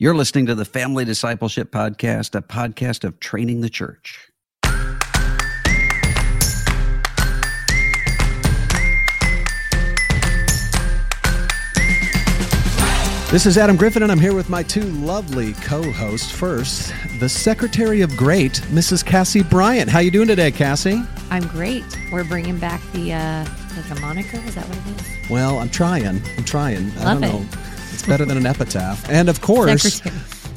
You're listening to the Family Discipleship Podcast, a podcast of training the church. This is Adam Griffin, and I'm here with my two lovely co-hosts. First, the Secretary of Great, Mrs. Cassie Bryant. How you doing today, Cassie? I'm great. We're bringing back the uh, like a moniker. Is that what it is? Well, I'm trying. I'm trying. I don't it. know. Better than an epitaph. And of course,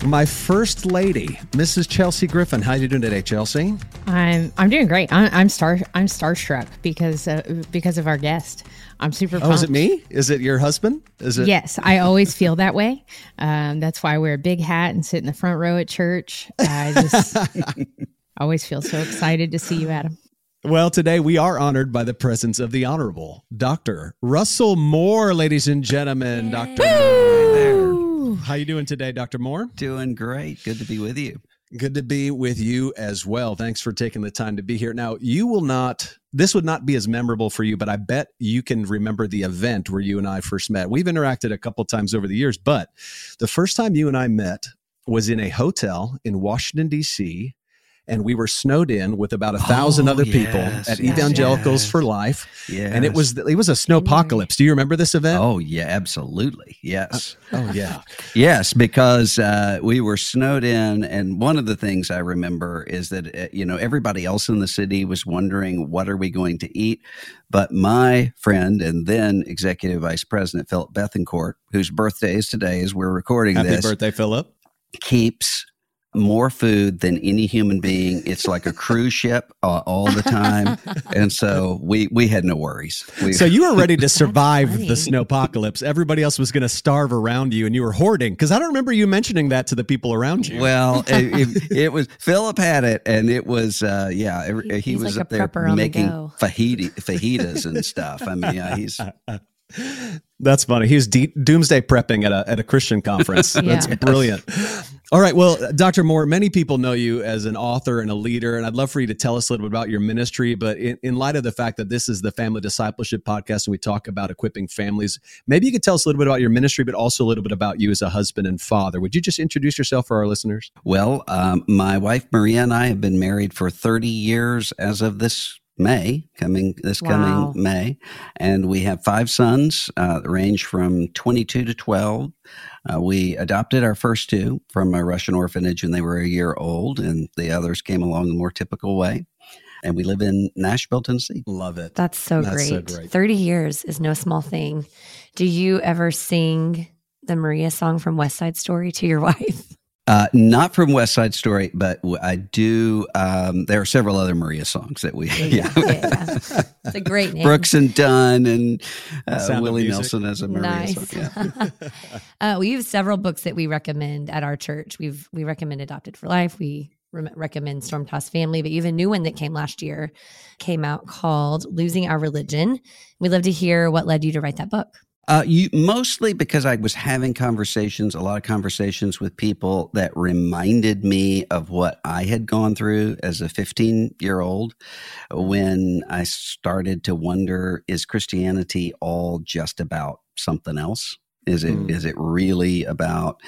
my first lady, Mrs. Chelsea Griffin. How are you doing today, Chelsea? I'm I'm doing great. I'm, I'm star I'm starstruck because uh, because of our guest. I'm super. Oh, is it me? Is it your husband? Is it? Yes, I always feel that way. Um, that's why I wear a big hat and sit in the front row at church. I just always feel so excited to see you, Adam. Well, today we are honored by the presence of the Honorable Dr. Russell Moore, ladies and gentlemen. Dr. How you doing today, Dr. Moore? Doing great. Good to be with you. Good to be with you as well. Thanks for taking the time to be here. Now, you will not, this would not be as memorable for you, but I bet you can remember the event where you and I first met. We've interacted a couple times over the years, but the first time you and I met was in a hotel in Washington, D.C., and we were snowed in with about a thousand Oh, other people at yes, Evangelicals yes. for Life. And it was it was a snowpocalypse. Do you remember this event? Oh, yeah, absolutely. Yes. oh yeah. Yes, because uh, we were snowed in, and one of the things I remember is that uh, you know everybody else in the city was wondering what are we going to eat, but my friend and then executive vice president Phillip Bethancourt, whose birthday is today as we're recording Happy this, birthday, Phillip. keeps more food than any human being. It's like a cruise ship uh, all the time, and so we we had no worries. We, So you were ready to survive the snow apocalypse. Everybody else was going to starve around you, and you were hoarding. Because I don't remember you mentioning that to the people around you. Well, it, it, it was Phillip had it, and it was uh, yeah. every- He- he was like up there prepper on the making go. fajita, fajitas and stuff. I mean, yeah, he's That's funny. He was de- doomsday prepping at a at a Christian conference. That's brilliant. All right. Well, Dr. Moore, many people know you as an author and a leader, and I'd love for you to tell us a little bit about your ministry. But in, in light of the fact that this is the Family Discipleship Podcast and we talk about equipping families, maybe you could tell us a little bit about your ministry, but also a little bit about you as a husband and father. Would you just introduce yourself for our listeners? well. Um, my wife Maria and I have been married for thirty years as of this May, coming this Wow. coming May, and we have five sons, uh, range from twenty-two to twelve. Uh, we adopted our first two from a Russian orphanage when they were a year old, and the others came along the more typical way. And we live in Nashville, Tennessee. Love it. That's so That's so great. great. 30 years is no small thing. Do you ever sing the Maria song from West Side Story to your wife? Uh, not from West Side Story, but I do. Um, there are several other Maria songs that we, yeah, yeah. It's a great name. Brooks and Dunn and uh, Willie Nelson as a Maria nice. song. Yeah. uh, we have several books that we recommend at our church. We've we recommend Adopted for Life. We re- recommend Storm Tossed Family, but even a new one that came last year came out called Losing Our Religion. We'd love to hear what led you to write that book. Uh, you mostly because I was having conversations, a lot of conversations with people that reminded me of what I had gone through as a 15 year old when I started to wonder is Christianity all just about something else? Is it is Mm. it really about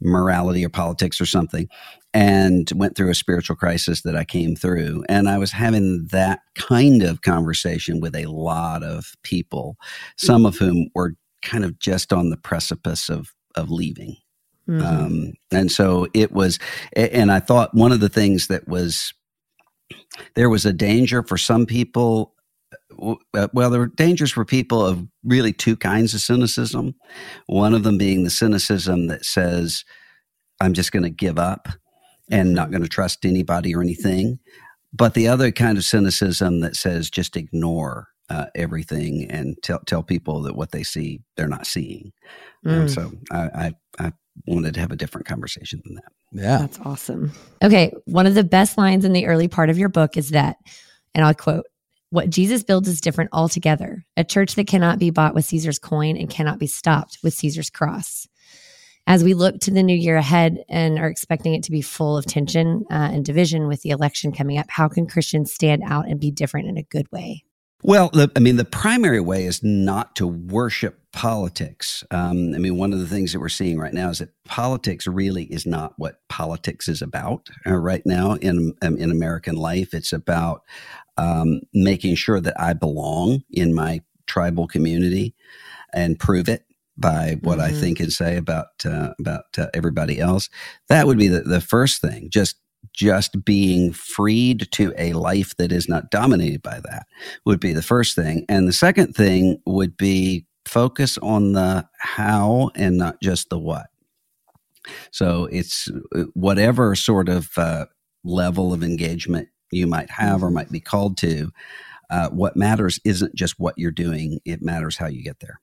morality or politics or something? And went through a spiritual crisis that I came through. And I was having that kind of conversation with a lot of people, some of whom were kind of just on the precipice of of leaving. Mhm. Um, and so it was, and I thought one of the things that was, there was a danger for some people. W- uh, Well, there were dangers for people of really two kinds of cynicism. One of them being the cynicism that says, I'm just going to give up and not going to trust anybody or anything. But the other kind of cynicism that says, just ignore uh, everything and tell, tell people that what they see, they're not seeing. And Mm, so I, I, I wanted to have a different conversation than that. Yeah. that's awesome. Okay, one of the best lines in the early part of your book is that, and I'll quote, what Jesus builds is different altogether. A church that cannot be bought with Caesar's coin and cannot be stopped with Caesar's cross. As we look to the new year ahead and are expecting it to be full of tension uh, and division with the election coming up, how can Christians stand out and be different in a good way? Well, the, I mean, the primary way is not to worship politics. Um, I mean, one of the things that we're seeing right now is that politics really is not what politics is about uh, right now in um, in American life. It's about um, making sure that I belong in my tribal community and prove it by what mm-hmm. I think and say about uh, about uh, everybody else. That would be the, the first thing. Just just being freed to a life that is not dominated by that would be the first thing. And the second thing would be focus on the how and not just the what. So it's uh, whatever sort of uh, level of engagement you might have or might be called to. Uh, what matters isn't just what you're doing, it matters how you get there.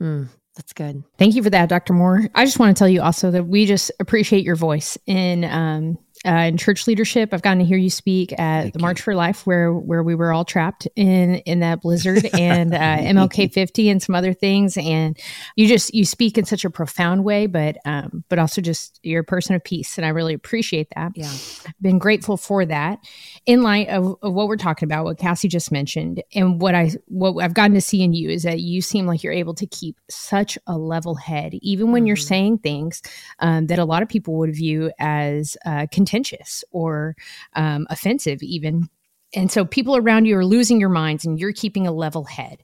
Mm, that's good. Thank you for that, Dr. Moore. I just want to tell you also that we just appreciate your voice in um, uh, in church leadership. I've gotten to hear you speak at Thank the March you. for Life, where where we were all trapped in in that blizzard, and uh, MLK 50 and some other things. And you just you speak in such a profound way, but um, but also just you're a person of peace, and I really appreciate that. Yeah, been grateful for that. In light of, of what we're talking about, what Cassie just mentioned, and what I what I've gotten to see in you is that you seem like you're able to keep such a level head, even when mm-hmm. you're saying things um, that a lot of people would view as uh, contentious or um, offensive, even. And so people around you are losing your minds and you're keeping a level head.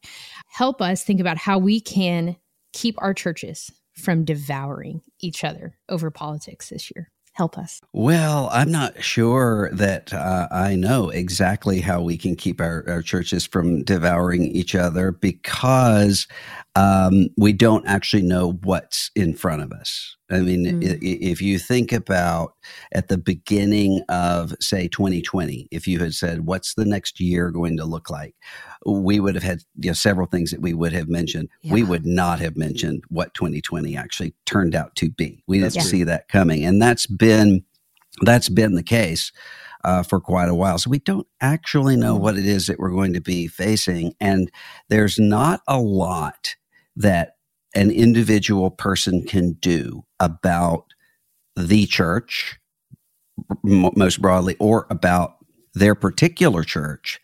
Help us think about how we can keep our churches from devouring each other over politics this year help us? Well, I'm not sure that uh, I know exactly how we can keep our, our churches from devouring each other because um, we don't actually know what's in front of us. I mean, mm. if you think about at the beginning of, say, 2020, if you had said, what's the next year going to look like? We would have had you know, several things that we would have mentioned. Yeah. We would not have mentioned what 2020 actually turned out to be. We didn't yeah. see that coming. And that's been, that's been the case. Uh, for quite a while. So we don't actually know mm. what it is that we're going to be facing. And there's not a lot that an individual person can do about the church, most broadly, or about their particular church,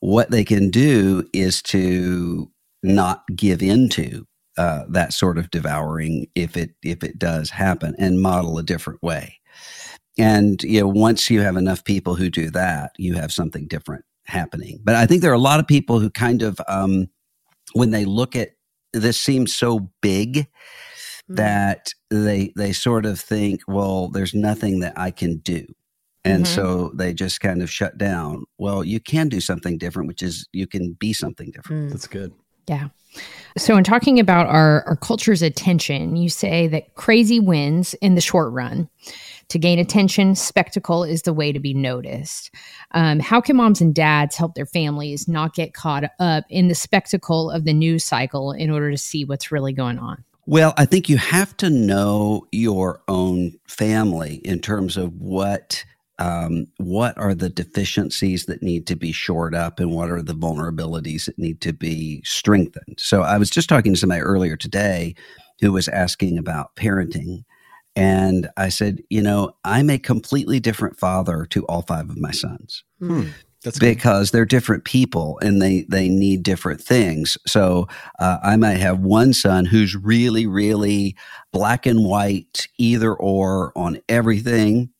what they can do is to not give into uh, that sort of devouring if it if it does happen and model a different way. And you know, once you have enough people who do that, you have something different happening. But I think there are a lot of people who kind of, um, when they look at this seems so big mm-hmm. that they they sort of think, well, there's nothing that I can do. And mm-hmm. so they just kind of shut down. Well, you can do something different, which is you can be something different. Mm. That's good. Yeah. So, in talking about our, our culture's attention, you say that crazy wins in the short run. To gain attention, spectacle is the way to be noticed. Um, how can moms and dads help their families not get caught up in the spectacle of the news cycle in order to see what's really going on? Well, I think you have to know your own family in terms of what um, what are the deficiencies that need to be shored up and what are the vulnerabilities that need to be strengthened. So I was just talking to somebody earlier today who was asking about parenting and I said, you know, I'm a completely different father to all five of my sons. Hmm. That's because good. they're different people and they they need different things. So uh, I might have one son who's really really black and white, either or on everything,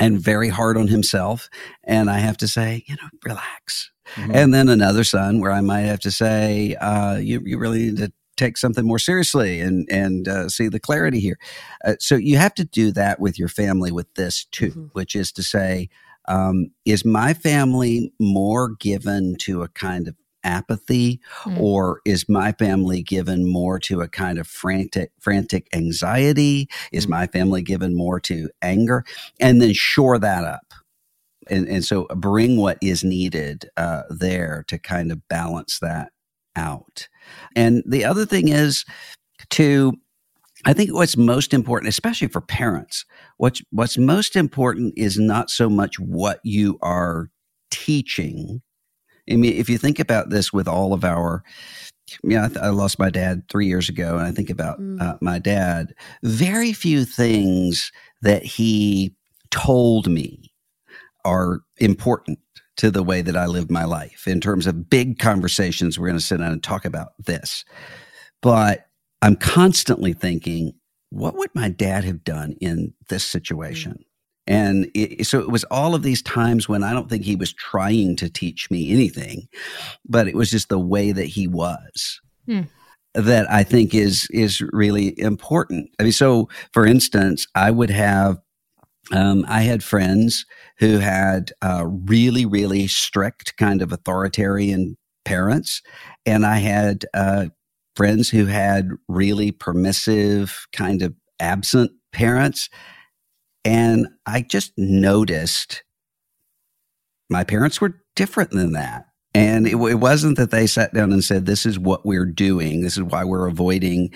and very hard on himself. And I have to say, you know, relax. Mm-hmm. And then another son where I might have to say, uh, you you really need to take something more seriously and and uh, see the clarity here. Uh, so you have to do that with your family with this too, mm-hmm. which is to say, um, is my family more given to a kind of apathy mm. or is my family given more to a kind of frantic frantic anxiety is mm. my family given more to anger and then shore that up and, and so bring what is needed uh, there to kind of balance that out. And the other thing is to I think what's most important, especially for parents, what's what's most important is not so much what you are teaching. I mean, if you think about this with all of our, yeah, I, th- I lost my dad three years ago, and I think about mm. uh, my dad. Very few things that he told me are important to the way that I lived my life in terms of big conversations. We're going to sit down and talk about this. But I'm constantly thinking, what would my dad have done in this situation? And it, so it was all of these times when I don't think he was trying to teach me anything, but it was just the way that he was. Hmm. That I think is is really important. I mean, so for instance, I would have um, I had friends who had uh, really, really strict kind of authoritarian parents, and I had uh, friends who had really permissive, kind of absent parents. And I just noticed my parents were different than that. And it, it, wasn't that they sat down and said, "This is what we're doing. This is why we're avoiding."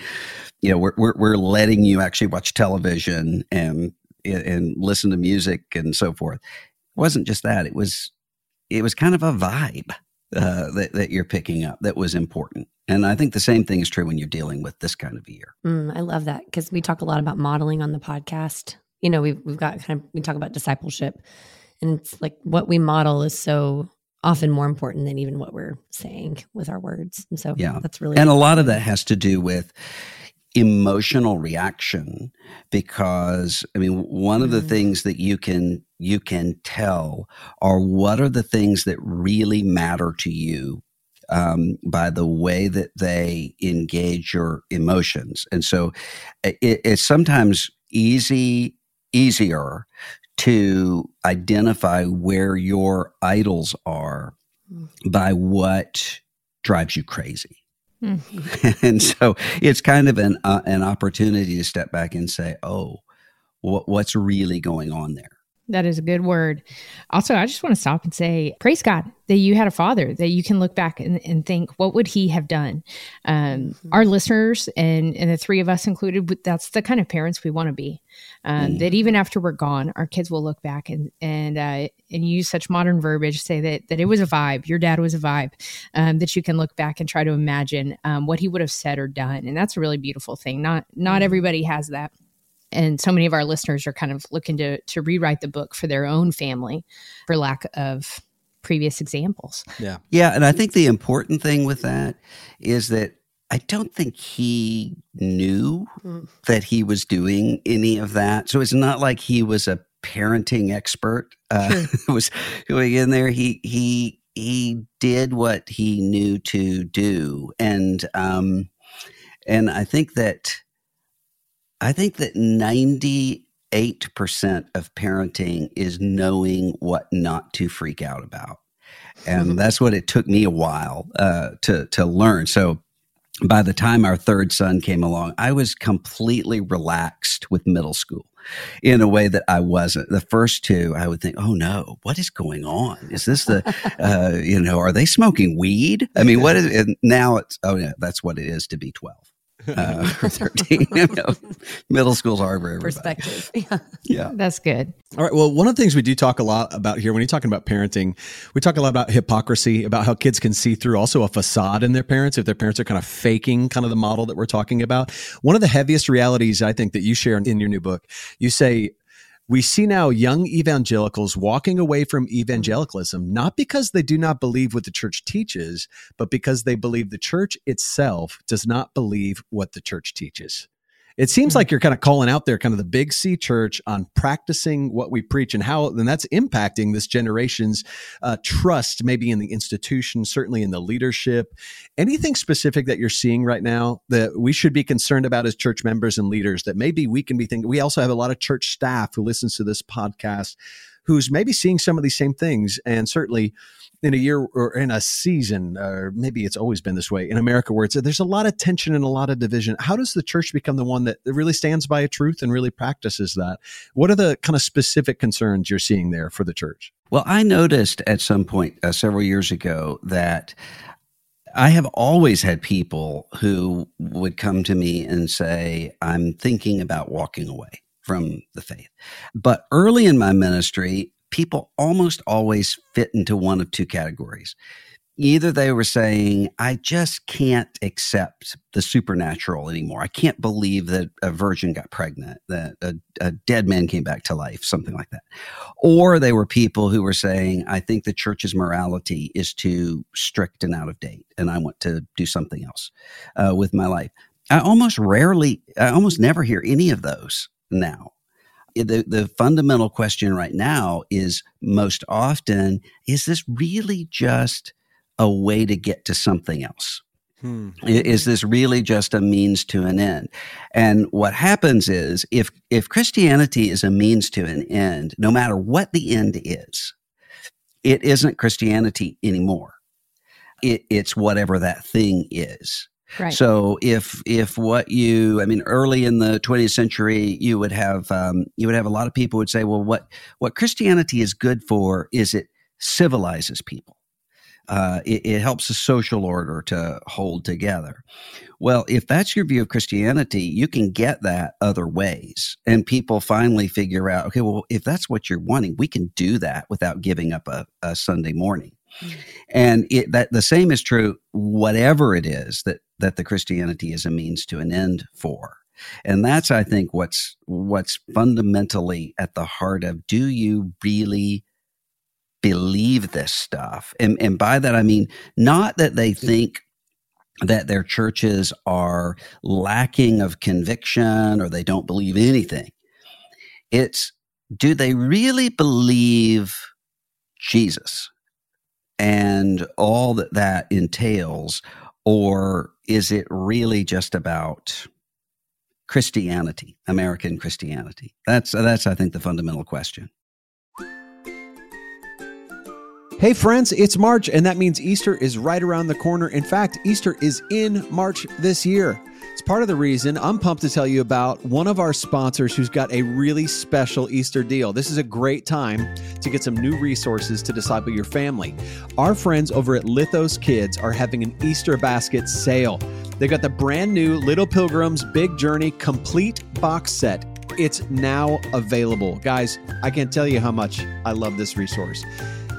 You know, we're we're, we're letting you actually watch television and and listen to music and so forth. It wasn't just that. It was it was kind of a vibe uh, that that you're picking up that was important. And I think the same thing is true when you're dealing with this kind of a year. Mm, I love that because we talk a lot about modeling on the podcast. You know, we've we've got kind of we talk about discipleship, and it's like what we model is so often more important than even what we're saying with our words. And so, yeah, that's really and a lot of that has to do with emotional reaction because i mean one of the mm. things that you can you can tell are what are the things that really matter to you um, by the way that they engage your emotions and so it, it's sometimes easy easier to identify where your idols are mm. by what drives you crazy Mm-hmm. and so it's kind of an uh, an opportunity to step back and say, "Oh, wh- what's really going on there?" That is a good word. Also, I just want to stop and say, praise God that you had a father that you can look back and, and think, what would he have done? Um, mm-hmm. Our listeners and, and the three of us included, that's the kind of parents we want to be. Um, mm-hmm. That even after we're gone, our kids will look back and and uh, and use such modern verbiage, say that that it was a vibe. Your dad was a vibe. Um, that you can look back and try to imagine um, what he would have said or done, and that's a really beautiful thing. Not not mm-hmm. everybody has that and so many of our listeners are kind of looking to to rewrite the book for their own family for lack of previous examples. Yeah. Yeah, and I think the important thing with that is that I don't think he knew mm. that he was doing any of that. So it's not like he was a parenting expert. Uh, was going in there. He he he did what he knew to do, and um, and I think that I think that 98% of parenting is knowing what not to freak out about. And that's what it took me a while uh, to, to learn. So by the time our third son came along, I was completely relaxed with middle school in a way that I wasn't. The first two, I would think, oh no, what is going on? Is this the, uh, you know, are they smoking weed? I mean, what is it? Now it's, oh yeah, that's what it is to be 12 uh, 13. you middle schools are very perspective. Yeah. yeah. That's good. All right. Well, one of the things we do talk a lot about here when you're talking about parenting, we talk a lot about hypocrisy, about how kids can see through also a facade in their parents if their parents are kind of faking kind of the model that we're talking about. One of the heaviest realities I think that you share in your new book, you say we see now young evangelicals walking away from mm-hmm. evangelicalism, not because they do not believe what the church teaches, but because they believe the church itself does not believe what the church teaches. It seems like mm. you're kind of calling out there kind of the big C church on practicing what we preach and how and that's impacting this generation's uh, trust, maybe in the institution, certainly in the leadership. Anything specific that you're seeing right now that we should be concerned about as church members and leaders that maybe we can be thinking? We also have a lot of church staff who listens to this podcast who's maybe seeing some of these same things and certainly in a year or in a season, or maybe it's always been this way in America, where it's there's a lot of tension and a lot of division. How does the church become the one that really stands by a truth and really practices that? What are the kind of specific concerns you're seeing there for the church? Well, I noticed at some point uh, several years ago that I have always had people who would come to me and say, I'm thinking about walking away from the faith. But early in my ministry, people almost always fit into one of two categories. either they were saying, I just can't accept the supernatural anymore. I can't believe that a virgin got pregnant, that a, a, dead man came back to life, something like that. Or they were people who were saying, I think the church's morality is too strict and out of date, and I want to do something else uh, with my life. I almost rarely, I almost never hear any of those now the, the fundamental question right now is most often is this really just a way to get to something else. Hmm. Is this really just a means to an end? And what happens is if if Christianity is a means to an end, no matter what the end is, it isn't Christianity anymore. It, it's whatever that thing is. Right. So if if what you, I mean, early in the 20th century, you would have um, you would have a lot of people would say, well, what what Christianity is good for is it civilizes people uh, it, it, helps the social order to hold together. Well, if that's your view of Christianity, you can get that other ways. And people finally figure out, okay, well, if that's what you're wanting, we can do that without giving up a, a Sunday morning. And it, that the same is true, whatever it is that, that the Christianity is a means to an end for. And that's, I think, what's what's fundamentally at the heart of do you really believe this stuff. And, and by that, I mean, not that they think that their churches are lacking of conviction or they don't believe anything. It's do they really believe Jesus and all that that entails? Or is it really just about Christianity, American Christianity? That's, that's I think, the fundamental question. Hey, friends, it's March, and that means Easter is right around the corner. In fact, Easter is in March this year. It's part of the reason I'm pumped to tell you about one of our sponsors who's got a really special Easter deal. This is a great time to get some new resources to disciple your family. Our friends over at Lithos Kids are having an Easter basket sale. They got the brand new Little Pilgrims Big Journey complete box set. It's now available. Guys, I can't tell you how much I love this resource.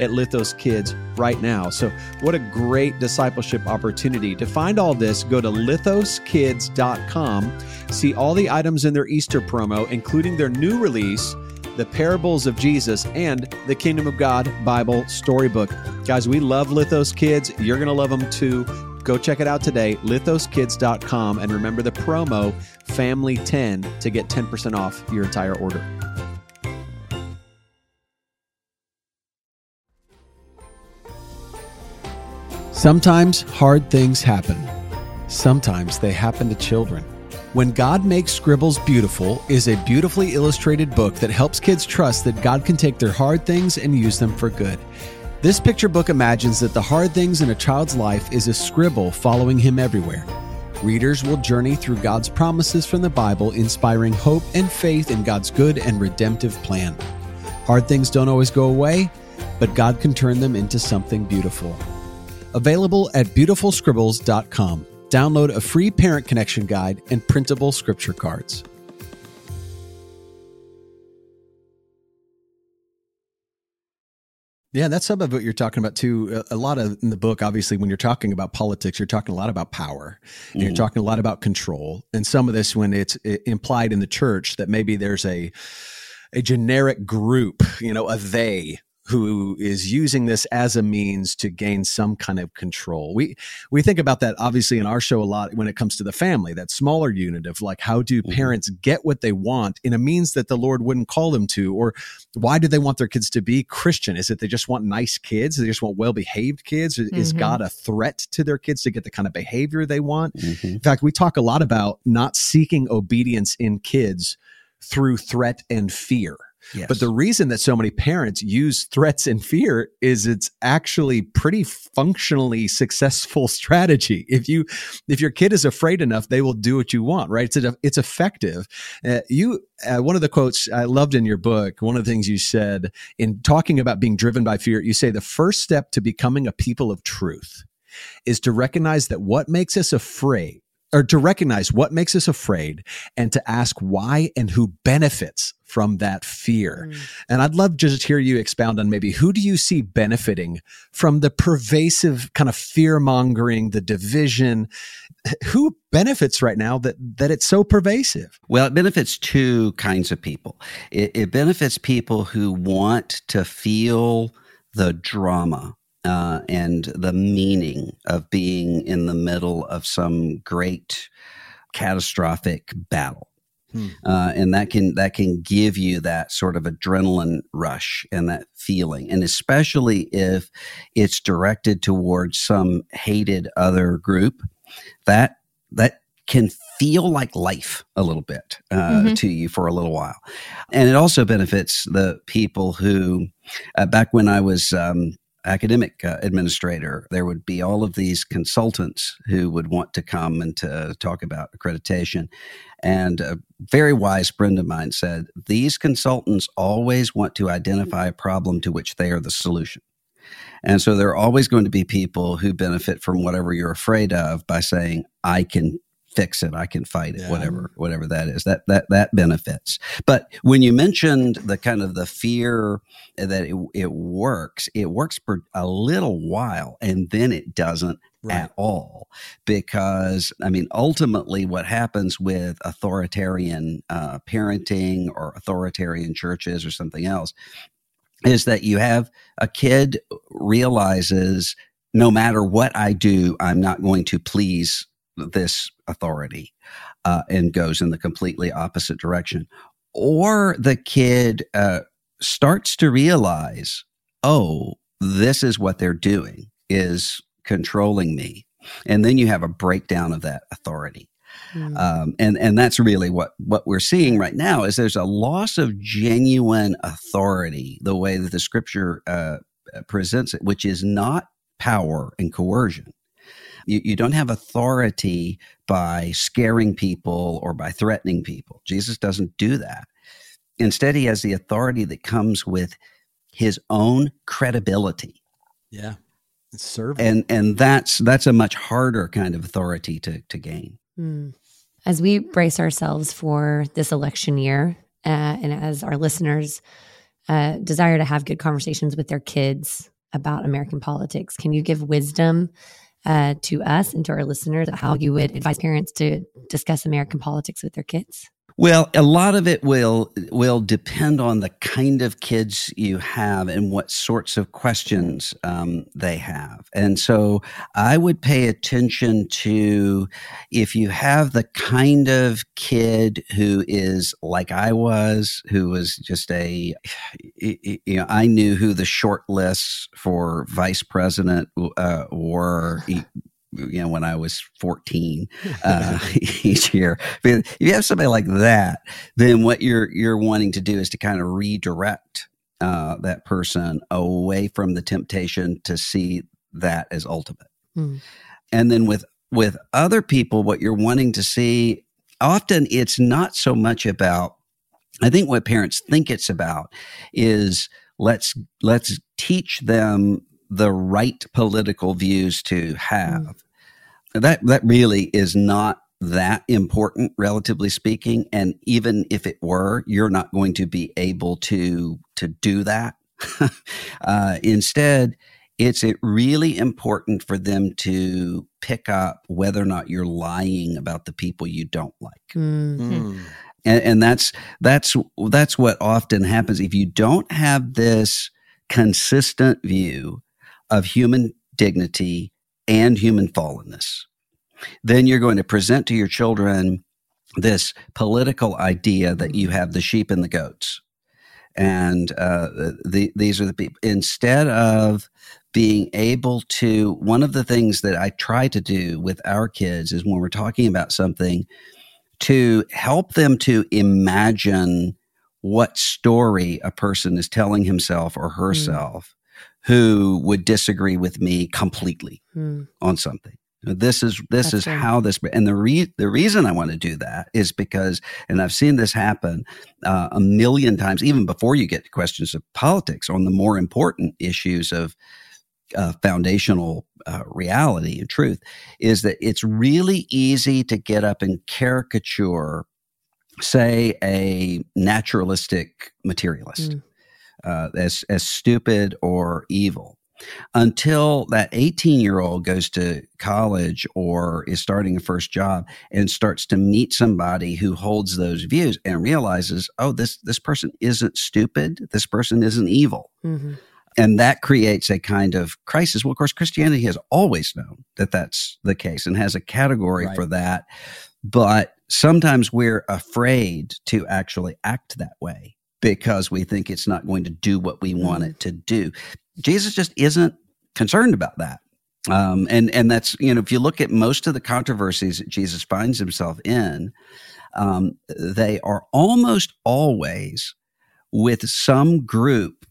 at Lithos Kids right now. So, what a great discipleship opportunity. To find all this, go to lithoskids.com, see all the items in their Easter promo, including their new release. The Parables of Jesus and the Kingdom of God Bible Storybook. Guys, we love Lithos Kids. You're going to love them too. Go check it out today, lithoskids.com, and remember the promo FAMILY10 to get 10% off your entire order. Sometimes hard things happen. Sometimes they happen to children. When God Makes Scribbles Beautiful is a beautifully illustrated book that helps kids trust that God can take their hard things and use them for good. This picture book imagines that the hard things in a child's life is a scribble following him everywhere. Readers will journey through God's promises from the Bible, inspiring hope and faith in God's good and redemptive plan. Hard things don't always go away, but God can turn them into something beautiful. Available at beautifulscribbles.com. Download a free parent connection guide and printable scripture cards. Yeah, that's some of what you're talking about too. A lot of in the book, obviously, when you're talking about politics, you're talking a lot about power. Mm. You're talking a lot about control, and some of this when it's implied in the church that maybe there's a a generic group, you know, a they who is using this as a means to gain some kind of control. We we think about that obviously in our show a lot when it comes to the family, that smaller unit of like how do mm-hmm. parents get what they want in a means that the Lord wouldn't call them to or why do they want their kids to be Christian? Is it they just want nice kids? They just want well-behaved kids? Mm-hmm. Is God a threat to their kids to get the kind of behavior they want? Mm-hmm. In fact, we talk a lot about not seeking obedience in kids through threat and fear Yes. But the reason that so many parents use threats and fear is it's actually pretty functionally successful strategy. If you if your kid is afraid enough, they will do what you want, right? It's it's effective. Uh, you uh, one of the quotes I loved in your book, one of the things you said in talking about being driven by fear, you say the first step to becoming a people of truth is to recognize that what makes us afraid or to recognize what makes us afraid and to ask why and who benefits from that fear. Mm. And I'd love to just hear you expound on maybe who do you see benefiting from the pervasive kind of fear mongering, the division? Who benefits right now that that it's so pervasive? Well, it benefits two kinds of people. It, it benefits people who want to feel the drama uh, and the meaning of being in the middle of some great catastrophic battle. Hmm. Uh, and that can that can give you that sort of adrenaline rush and that feeling, and especially if it's directed towards some hated other group, that that can feel like life a little bit uh, mm-hmm. to you for a little while, and it also benefits the people who, uh, back when I was um, academic uh, administrator, there would be all of these consultants who would want to come and to talk about accreditation. And a very wise friend of mine said, These consultants always want to identify a problem to which they are the solution. And so there are always going to be people who benefit from whatever you're afraid of by saying, I can fix it i can fight it yeah. whatever whatever that is that that that benefits but when you mentioned the kind of the fear that it, it works it works for a little while and then it doesn't right. at all because i mean ultimately what happens with authoritarian uh, parenting or authoritarian churches or something else is that you have a kid realizes no matter what I do, I'm not going to please this authority uh, and goes in the completely opposite direction. Or the kid uh, starts to realize, oh, this is what they're doing is controlling me. And then you have a breakdown of that authority. Mm. Um, and and that's really what what we're seeing right now is there's a loss of genuine authority the way that the scripture uh, presents it, which is not power and coercion. You, you don't have authority by scaring people or by threatening people. Jesus doesn't do that. Instead, he has the authority that comes with his own credibility. Yeah. Serving. And and that's that's a much harder kind of authority to to gain. Mm. As we brace ourselves for this election year, uh, and as our listeners uh, desire to have good conversations with their kids about American politics, can you give wisdom uh, to us and to our listeners how you would advise parents to discuss American politics with their kids? Well, a lot of it will will depend on the kind of kids you have and what sorts of questions um, they have. And so, I would pay attention to if you have the kind of kid who is like I was, who was just a, you know, I knew who the short lists for vice president uh, were you know when I was 14 uh, each year. If you have somebody like that, then what you're you're wanting to do is to kind of redirect uh, that person away from the temptation to see that as ultimate. Mm. And then with with other people, what you're wanting to see often it's not so much about. I think what parents think it's about is let's let's teach them the right political views to have. Mm. That that really is not that important, relatively speaking. And even if it were, you're not going to be able to to do that. uh, instead, it's it really important for them to pick up whether or not you're lying about the people you don't like. Mm-hmm. Mm. And, and that's that's that's what often happens if you don't have this consistent view of human dignity and human fallenness. Then you're going to present to your children this political idea that you have the sheep and the goats. And uh, the, these are the people. Instead of being able to, one of the things that I try to do with our kids is when we're talking about something, to help them to imagine what story a person is telling himself or herself mm. Who would disagree with me completely mm. on something. This is this That's is right. how this and the re, the reason I want to do that is because and I've seen this happen uh, a million times even before you get to questions of politics on the more important issues of uh, foundational uh, reality and truth is that it's really easy to get up and caricature say a naturalistic materialist mm. Uh, as as stupid or evil. Until that 18 year old goes to college or is starting a first job and starts to meet somebody who holds those views and realizes oh this this person isn't stupid. This person isn't evil. Mm-hmm. and that creates a kind of crisis. Well of course christianity has always known that that's the case and has a category right. for that. But sometimes we're afraid to actually act that way because we think it's not going to do what we want mm-hmm. it to do. Jesus just isn't concerned about that. Um, and and that's you know if you look at most of the controversies that Jesus finds himself in, um, they are almost always with some group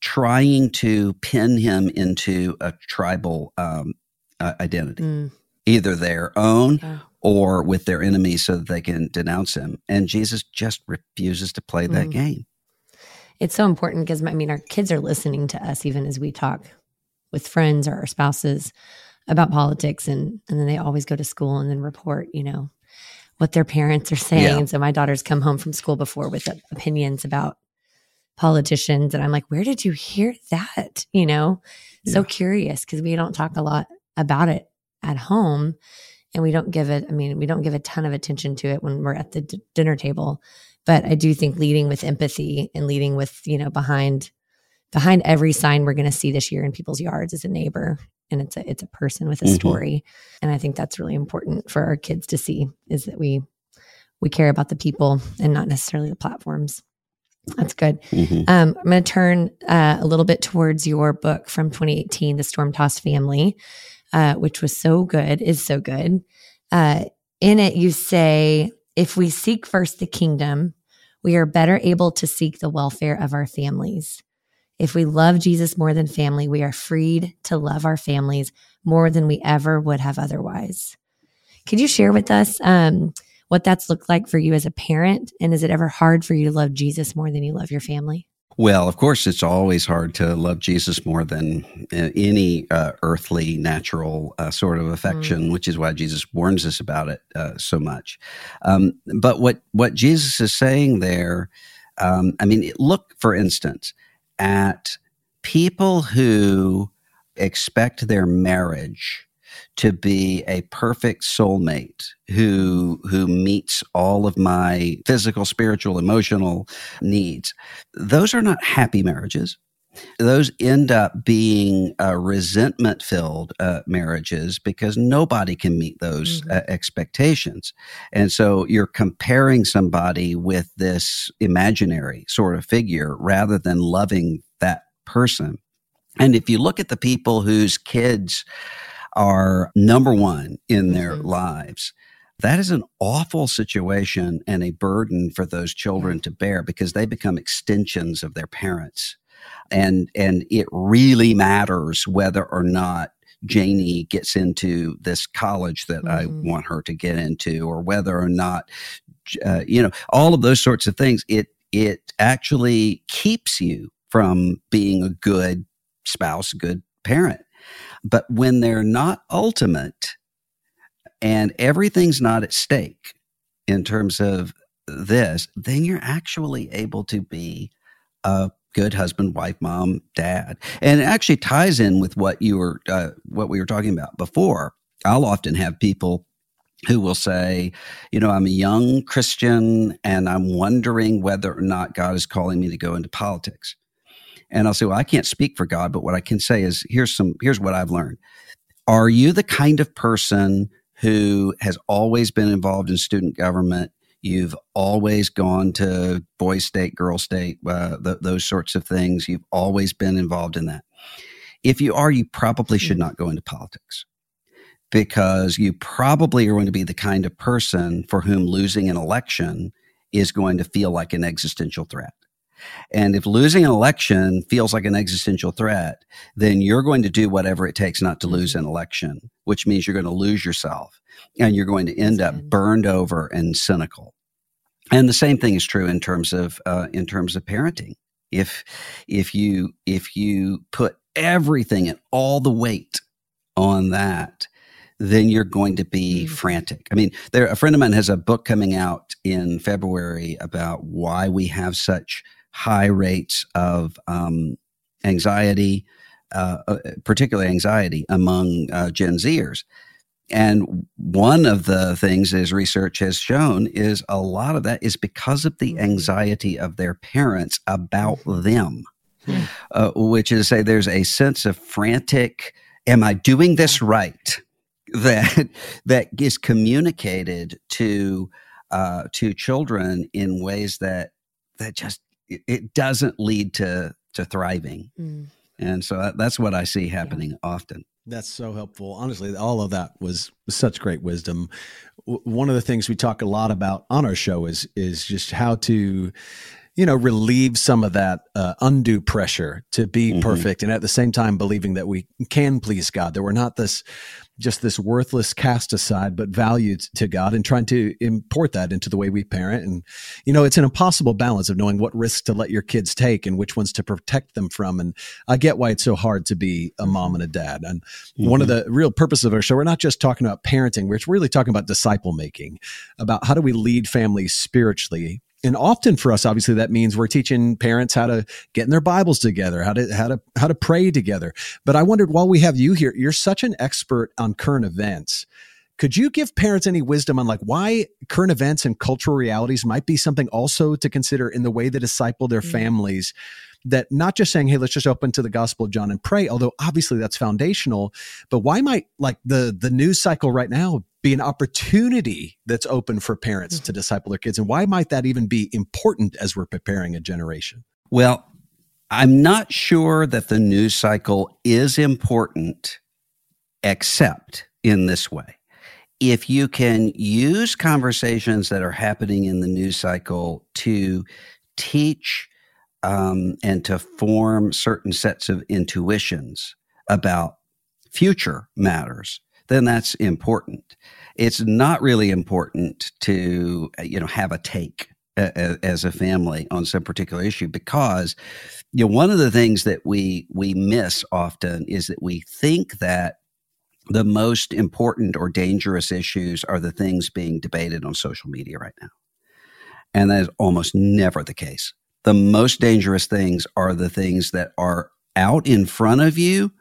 trying to pin him into a tribal um, uh, identity, mm. either their own oh or with their enemies so that they can denounce him. And Jesus just refuses to play that mm. game. It's so important because, I mean, our kids are listening to us even as we talk with friends or our spouses about politics. And, and then they always go to school and then report, you know, what their parents are saying. Yeah. And so my daughter's come home from school before with opinions about politicians. And I'm like, where did you hear that? You know, yeah. so curious because we don't talk a lot about it at home and we don't give it i mean we don't give a ton of attention to it when we're at the d- dinner table but i do think leading with empathy and leading with you know behind behind every sign we're going to see this year in people's yards is a neighbor and it's a it's a person with a mm-hmm. story and i think that's really important for our kids to see is that we we care about the people and not necessarily the platforms that's good. Mm-hmm. Um, I'm going to turn uh, a little bit towards your book from 2018, The Storm Tossed Family uh, which was so good, is so good. Uh, in it, you say, if we seek first the kingdom, we are better able to seek the welfare of our families. If we love Jesus more than family, we are freed to love our families more than we ever would have otherwise. Could you share with us um, what that's looked like for you as a parent? And is it ever hard for you to love Jesus more than you love your family? Well, of course, it's always hard to love Jesus more than uh, any uh, earthly, natural uh, sort of affection, mm. which is why Jesus warns us about it uh, so much. Um, but what what Jesus is saying there, um, I mean, look for instance at people who expect their marriage to be a perfect soulmate who who meets all of my physical, spiritual, emotional needs. Those are not happy marriages. Those end up being uh, resentment filled uh, marriages because nobody can meet those mm-hmm. uh, expectations. And so you're comparing somebody with this imaginary sort of figure rather than loving that person. And if you look at the people whose kids are number one in their mm-hmm. lives. That is an awful situation and a burden for those children to bear because they become extensions of their parents. And, and it really matters whether or not Janie gets into this college that mm-hmm. I want her to get into, or whether or not, uh, you know, all of those sorts of things. It it actually keeps you from being a good spouse, a good parent. But when they're not ultimate and everything's not at stake in terms of this, then you're actually able to be a good husband, wife, mom, dad. And it actually ties in with what you were, uh, what we were talking about before. I'll often have people who will say, you know, I'm a young Christian and I'm wondering whether or not God is calling me to go into politics. And I'll say, well, I can't speak for God, but what I can say is here's some, here's what I've learned. Are you the kind of person who has always been involved in student government? You've always gone to boy state, girl state, uh, th- those sorts of things. You've always been involved in that. If you are, you probably should not go into politics because you probably are going to be the kind of person for whom losing an election is going to feel like an existential threat. And if losing an election feels like an existential threat, then you're going to do whatever it takes not to lose an election, which means you're going to lose yourself and you're going to end up burned over and cynical. And the same thing is true in terms of uh, in terms of parenting. If if you if you put everything and all the weight on that, then you're going to be mm-hmm. frantic. I mean, there a friend of mine has a book coming out in February about why we have such high rates of um, anxiety, uh, uh particularly anxiety among uh, Gen Zers. And one of the things, as research has shown, is a lot of that is because of the anxiety of their parents about mm-hmm. them, hmm. uh, which is to say, there's a sense of frantic, am I doing this right? That that is communicated to uh, to children in ways that that just it, doesn't lead to to thriving. Mm. And so that, that's what I see happening yeah. often. That's so helpful. Honestly, all of that was such great wisdom. W- one of the things we talk a lot about on our show is is just how to you know relieve some of that uh, undue pressure to be mm-hmm. perfect and at the same time believing that we can please god that we're not this just this worthless cast aside, but valued to God and trying to import that into the way we parent. And, you know, it's an impossible balance of knowing what risks to let your kids take and which ones to protect them from. And I get why it's so hard to be a mom and a dad. And mm-hmm. one of the real purposes of our show, we're not just talking about parenting, we're really talking about disciple making, about how do we lead families spiritually and often for us obviously that means we're teaching parents how to get in their bibles together how to how to how to pray together. But i wondered while we have you here you're such an expert on current events. Could you give parents any wisdom on like why current events and cultural realities might be something also to consider in the way they disciple their mm-hmm. families? That not just saying hey let's just open to the gospel of john and pray although obviously that's foundational but why might like the the news cycle right now be an opportunity that's open for parents mm-hmm. to disciple their kids? And why might that even be important as we're preparing a generation? Well, I'm not sure that the news cycle is important, except in this way. If you can use conversations that are happening in the news cycle to teach um, and to form certain sets of intuitions about future matters, then that's important. It's not really important to, you know, have a take as a family on some particular issue because you know one of the things that we we miss often is that we think that the most important or dangerous issues are the things being debated on social media right now and that is almost never the case the most dangerous things are the things that are out in front of you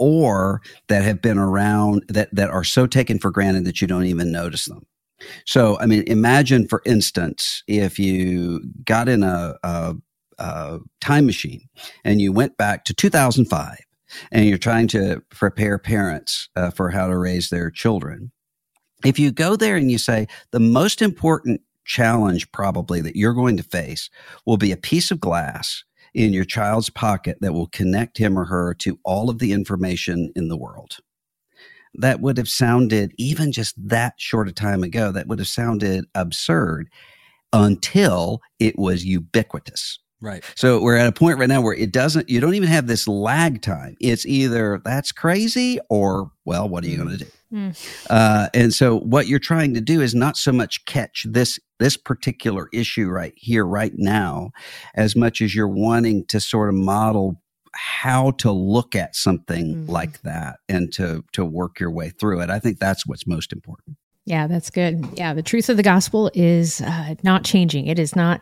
or that have been around that, that are so taken for granted that you don't even notice them. So, I mean, imagine, for instance, if you got in a, a, a time machine and you went back to 2005 and you're trying to prepare parents uh, for how to raise their children. If you go there and you say, the most important challenge probably that you're going to face will be a piece of glass in your child's pocket that will connect him or her to all of the information in the world. That would have sounded, even just that short a time ago, that would have sounded absurd until it was ubiquitous. Right. So we're at a point right now where it doesn't, you don't even have this lag time. It's either that's crazy or, well, what are you going to do? Mm. Uh, and so what you're trying to do is not so much catch this this particular issue right here, right now, as much as you're wanting to sort of model how to look at something mm. like that and to to work your way through it. I think that's what's most important. Yeah, that's good. Yeah, the truth of the gospel is uh, not changing. It is not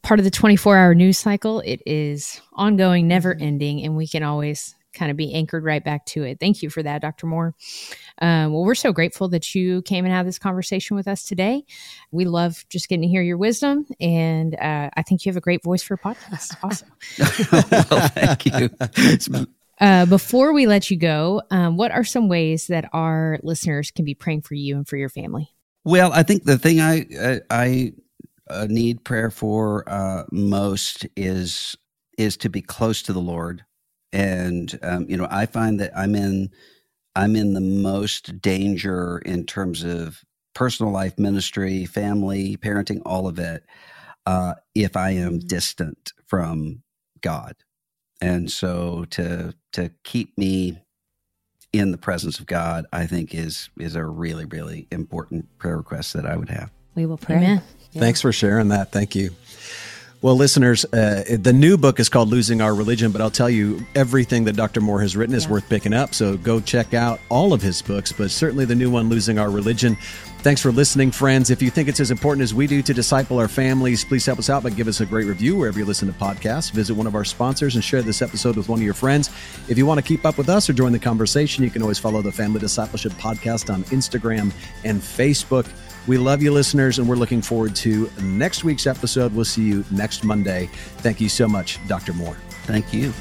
part of the 24 hour news cycle. It is ongoing, never mm-hmm. ending, and we can always kind of be anchored right back to it. Thank you for that, Dr. Moore. Um, well, we're so grateful that you came and had this conversation with us today. We love just getting to hear your wisdom, and uh, I think you have a great voice for a podcast. Awesome. well, thank you. Uh, before we let you go, um, what are some ways that our listeners can be praying for you and for your family? Well, I think the thing I I, I uh, need prayer for uh, most is is to be close to the Lord, and um, you know I find that I'm in I'm in the most danger in terms of personal life, ministry, family, parenting, all of it, uh, if I am mm-hmm. distant from God. And so to to keep me in the presence of God, I think is is a really, really important prayer request that I would have. We will pray. Amen. Yeah. Thanks for sharing that. Thank you. Well, listeners, uh, the new book is called Losing Our Religion, but I'll tell you, everything that Dr. Moore has written is yeah. worth picking up. So go check out all of his books, but certainly the new one, Losing Our Religion. Thanks for listening, friends. If you think it's as important as we do to disciple our families, please help us out by give us a great review wherever you listen to podcasts. Visit one of our sponsors and share this episode with one of your friends. If you want to keep up with us or join the conversation, you can always follow the Family Discipleship Podcast on Instagram and Facebook. We love you, listeners, and we're looking forward to next week's episode. We'll see you next Monday. Thank you so much, Dr. Moore. Thank you.